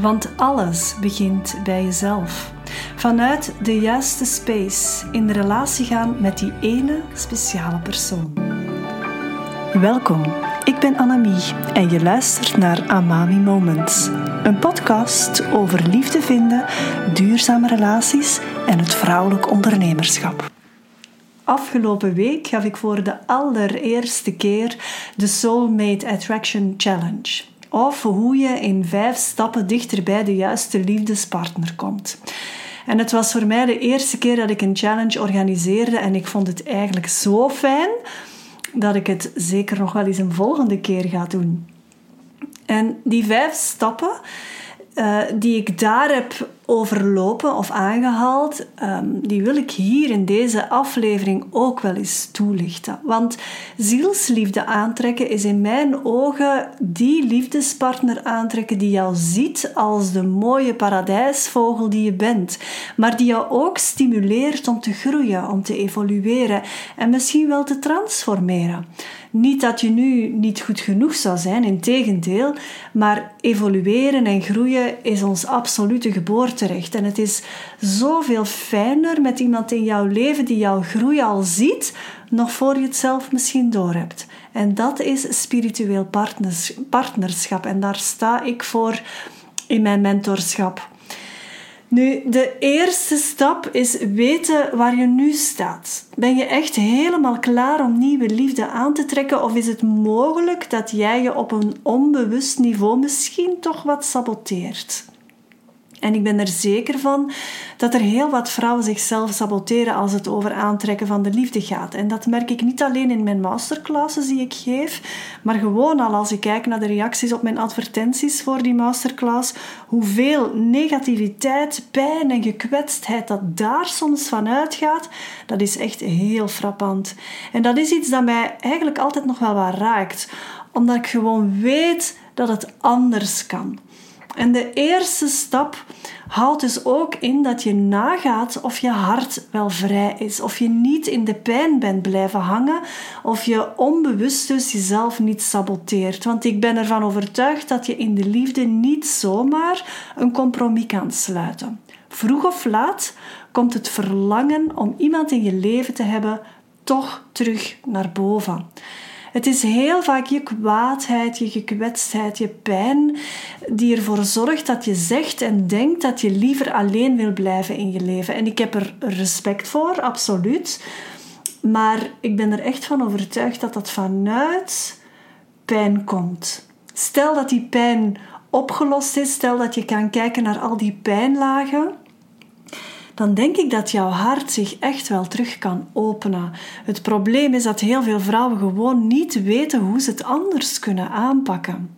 Want alles begint bij jezelf. Vanuit de juiste space in de relatie gaan met die ene speciale persoon. Welkom, ik ben Annemie en je luistert naar Amami Moments. Een podcast over liefde vinden, duurzame relaties en het vrouwelijk ondernemerschap. Afgelopen week gaf ik voor de allereerste keer de Soulmate Attraction Challenge. Of hoe je in vijf stappen dichter bij de juiste liefdespartner komt. En het was voor mij de eerste keer dat ik een challenge organiseerde en ik vond het eigenlijk zo fijn dat ik het zeker nog wel eens een volgende keer ga doen. En die vijf stappen uh, die ik daar heb overlopen of aangehaald, um, die wil ik hier in deze aflevering ook wel eens toelichten. Want zielsliefde aantrekken is in mijn ogen die liefdespartner aantrekken die jou ziet als de mooie paradijsvogel die je bent, maar die jou ook stimuleert om te groeien, om te evolueren en misschien wel te transformeren. Niet dat je nu niet goed genoeg zou zijn, in tegendeel, maar evolueren en groeien is ons absolute geboorterecht. En het is zoveel fijner met iemand in jouw leven die jouw groei al ziet, nog voor je het zelf misschien doorhebt. En dat is spiritueel partnerschap. En daar sta ik voor in mijn mentorschap. Nu, de eerste stap is weten waar je nu staat. Ben je echt helemaal klaar om nieuwe liefde aan te trekken of is het mogelijk dat jij je op een onbewust niveau misschien toch wat saboteert? En ik ben er zeker van dat er heel wat vrouwen zichzelf saboteren als het over aantrekken van de liefde gaat. En dat merk ik niet alleen in mijn masterclasses die ik geef, maar gewoon al als ik kijk naar de reacties op mijn advertenties voor die masterclass, hoeveel negativiteit, pijn en gekwetstheid dat daar soms van uitgaat, dat is echt heel frappant. En dat is iets dat mij eigenlijk altijd nog wel wat raakt, omdat ik gewoon weet dat het anders kan. En de eerste stap houdt dus ook in dat je nagaat of je hart wel vrij is, of je niet in de pijn bent blijven hangen, of je onbewust dus jezelf niet saboteert. Want ik ben ervan overtuigd dat je in de liefde niet zomaar een compromis kan sluiten. Vroeg of laat komt het verlangen om iemand in je leven te hebben toch terug naar boven. Het is heel vaak je kwaadheid, je gekwetstheid, je pijn die ervoor zorgt dat je zegt en denkt dat je liever alleen wil blijven in je leven. En ik heb er respect voor, absoluut. Maar ik ben er echt van overtuigd dat dat vanuit pijn komt. Stel dat die pijn opgelost is, stel dat je kan kijken naar al die pijnlagen dan denk ik dat jouw hart zich echt wel terug kan openen. Het probleem is dat heel veel vrouwen gewoon niet weten hoe ze het anders kunnen aanpakken.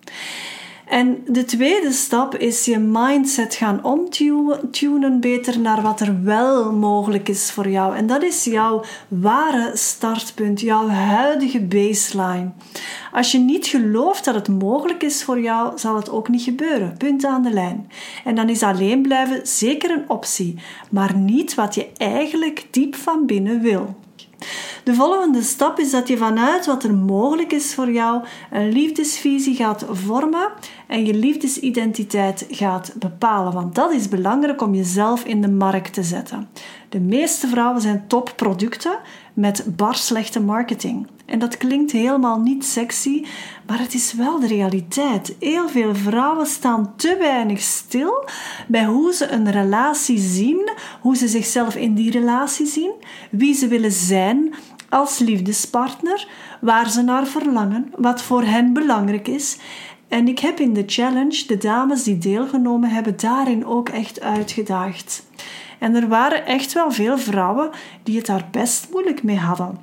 En de tweede stap is je mindset gaan omtunen beter naar wat er wel mogelijk is voor jou. En dat is jouw ware startpunt, jouw huidige baseline. Als je niet gelooft dat het mogelijk is voor jou, zal het ook niet gebeuren. Punt aan de lijn. En dan is alleen blijven zeker een optie, maar niet wat je eigenlijk diep van binnen wil. De volgende stap is dat je vanuit wat er mogelijk is voor jou een liefdesvisie gaat vormen en je liefdesidentiteit gaat bepalen. Want dat is belangrijk om jezelf in de markt te zetten. De meeste vrouwen zijn topproducten met bar slechte marketing. En dat klinkt helemaal niet sexy, maar het is wel de realiteit. Heel veel vrouwen staan te weinig stil bij hoe ze een relatie zien, hoe ze zichzelf in die relatie zien, wie ze willen zijn als liefdespartner, waar ze naar verlangen, wat voor hen belangrijk is. En ik heb in de challenge de dames die deelgenomen hebben daarin ook echt uitgedaagd. En er waren echt wel veel vrouwen die het daar best moeilijk mee hadden.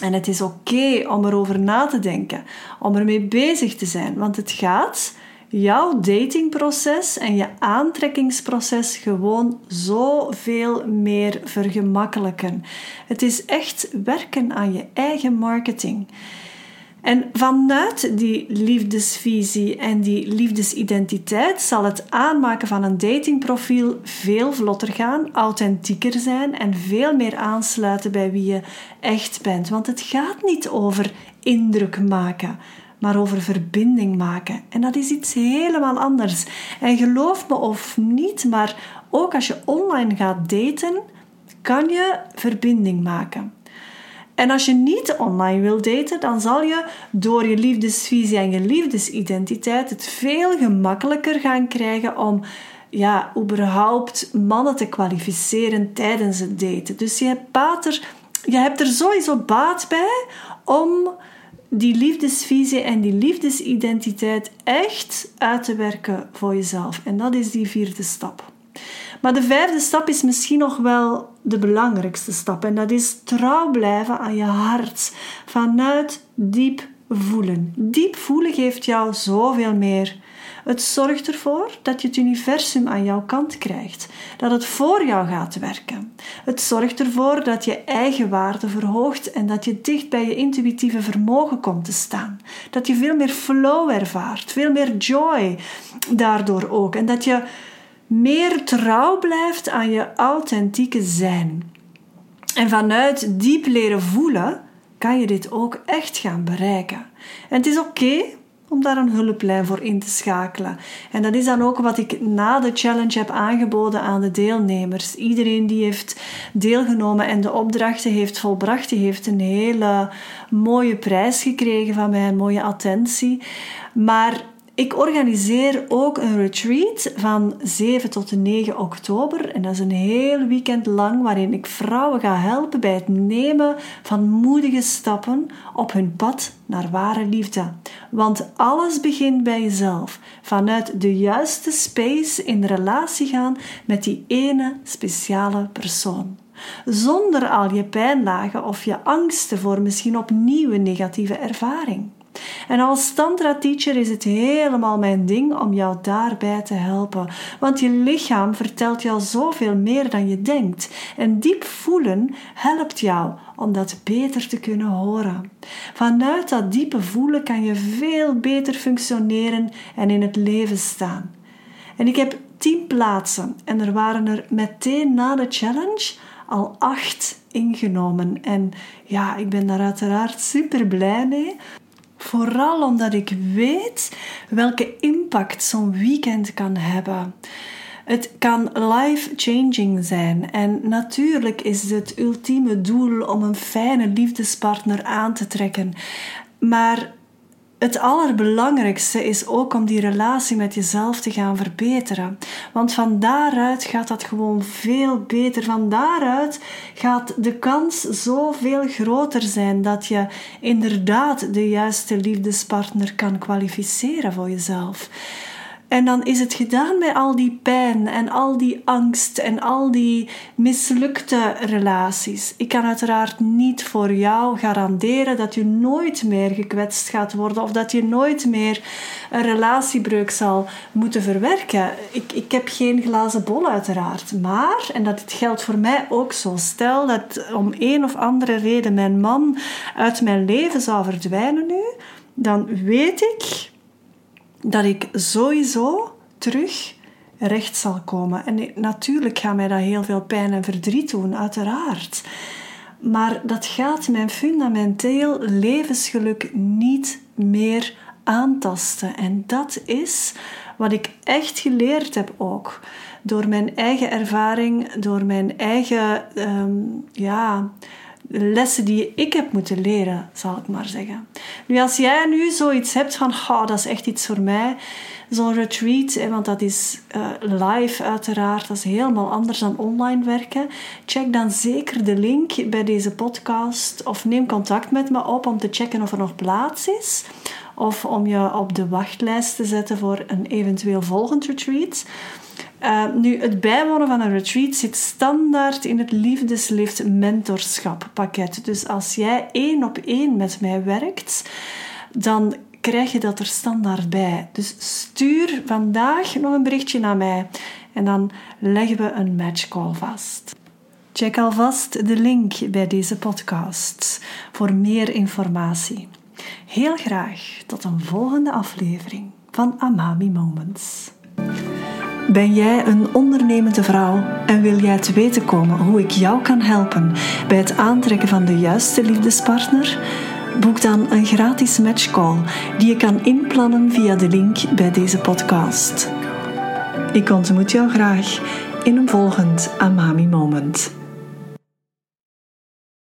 En het is oké om erover na te denken, om ermee bezig te zijn, want het gaat jouw datingproces en je aantrekkingsproces gewoon zoveel meer vergemakkelijken. Het is echt werken aan je eigen marketing. En vanuit die liefdesvisie en die liefdesidentiteit zal het aanmaken van een datingprofiel veel vlotter gaan, authentieker zijn en veel meer aansluiten bij wie je echt bent. Want het gaat niet over indruk maken, maar over verbinding maken. En dat is iets helemaal anders. En geloof me of niet, maar ook als je online gaat daten, kan je verbinding maken. En als je niet online wil daten, dan zal je door je liefdesvisie en je liefdesidentiteit het veel gemakkelijker gaan krijgen om ja, überhaupt mannen te kwalificeren tijdens het daten. Dus je hebt, er, je hebt er sowieso baat bij om die liefdesvisie en die liefdesidentiteit echt uit te werken voor jezelf. En dat is die vierde stap. Maar de vijfde stap is misschien nog wel de belangrijkste stap. En dat is trouw blijven aan je hart. Vanuit diep voelen. Diep voelen geeft jou zoveel meer. Het zorgt ervoor dat je het universum aan jouw kant krijgt, dat het voor jou gaat werken. Het zorgt ervoor dat je eigen waarde verhoogt en dat je dicht bij je intuïtieve vermogen komt te staan. Dat je veel meer flow ervaart, veel meer joy daardoor ook. En dat je meer trouw blijft aan je authentieke zijn. En vanuit diep leren voelen kan je dit ook echt gaan bereiken. En het is oké om daar een hulplijn voor in te schakelen. En dat is dan ook wat ik na de challenge heb aangeboden aan de deelnemers. Iedereen die heeft deelgenomen en de opdrachten heeft volbracht, die heeft een hele mooie prijs gekregen van mij, een mooie attentie. Maar ik organiseer ook een retreat van 7 tot 9 oktober. En dat is een heel weekend lang waarin ik vrouwen ga helpen bij het nemen van moedige stappen op hun pad naar ware liefde. Want alles begint bij jezelf. Vanuit de juiste space in relatie gaan met die ene speciale persoon. Zonder al je pijnlagen of je angsten voor misschien opnieuw een negatieve ervaring. En als tantra teacher is het helemaal mijn ding om jou daarbij te helpen, want je lichaam vertelt jou zoveel meer dan je denkt en diep voelen helpt jou om dat beter te kunnen horen. Vanuit dat diepe voelen kan je veel beter functioneren en in het leven staan. En ik heb tien plaatsen en er waren er meteen na de challenge al acht ingenomen. En ja, ik ben daar uiteraard super blij mee. Vooral omdat ik weet welke impact zo'n weekend kan hebben. Het kan life-changing zijn en natuurlijk is het ultieme doel om een fijne liefdespartner aan te trekken. Maar het allerbelangrijkste is ook om die relatie met jezelf te gaan verbeteren. Want van daaruit gaat dat gewoon veel beter. Van daaruit gaat de kans zoveel groter zijn dat je inderdaad de juiste liefdespartner kan kwalificeren voor jezelf. En dan is het gedaan met al die pijn en al die angst en al die mislukte relaties. Ik kan uiteraard niet voor jou garanderen dat je nooit meer gekwetst gaat worden of dat je nooit meer een relatiebreuk zal moeten verwerken. Ik, ik heb geen glazen bol uiteraard. Maar, en dat geldt voor mij ook zo, stel dat om een of andere reden mijn man uit mijn leven zou verdwijnen nu, dan weet ik dat ik sowieso terug recht zal komen. En natuurlijk gaat mij dat heel veel pijn en verdriet doen, uiteraard. Maar dat gaat mijn fundamenteel levensgeluk niet meer aantasten. En dat is wat ik echt geleerd heb ook. Door mijn eigen ervaring, door mijn eigen ehm, ja, lessen die ik heb moeten leren, zal ik maar zeggen. Nu, als jij nu zoiets hebt van, oh, dat is echt iets voor mij, zo'n retreat, want dat is uh, live uiteraard, dat is helemaal anders dan online werken. Check dan zeker de link bij deze podcast of neem contact met me op om te checken of er nog plaats is. Of om je op de wachtlijst te zetten voor een eventueel volgend retreat. Uh, nu, het bijwonen van een retreat zit standaard in het liefdeslift mentorschap pakket. Dus als jij één op één met mij werkt, dan krijg je dat er standaard bij. Dus stuur vandaag nog een berichtje naar mij en dan leggen we een matchcall vast. Check alvast de link bij deze podcast voor meer informatie. Heel graag tot een volgende aflevering van Amami Moments. Ben jij een ondernemende vrouw en wil jij te weten komen hoe ik jou kan helpen bij het aantrekken van de juiste liefdespartner? Boek dan een gratis matchcall die je kan inplannen via de link bij deze podcast. Ik ontmoet jou graag in een volgend Amami Moment.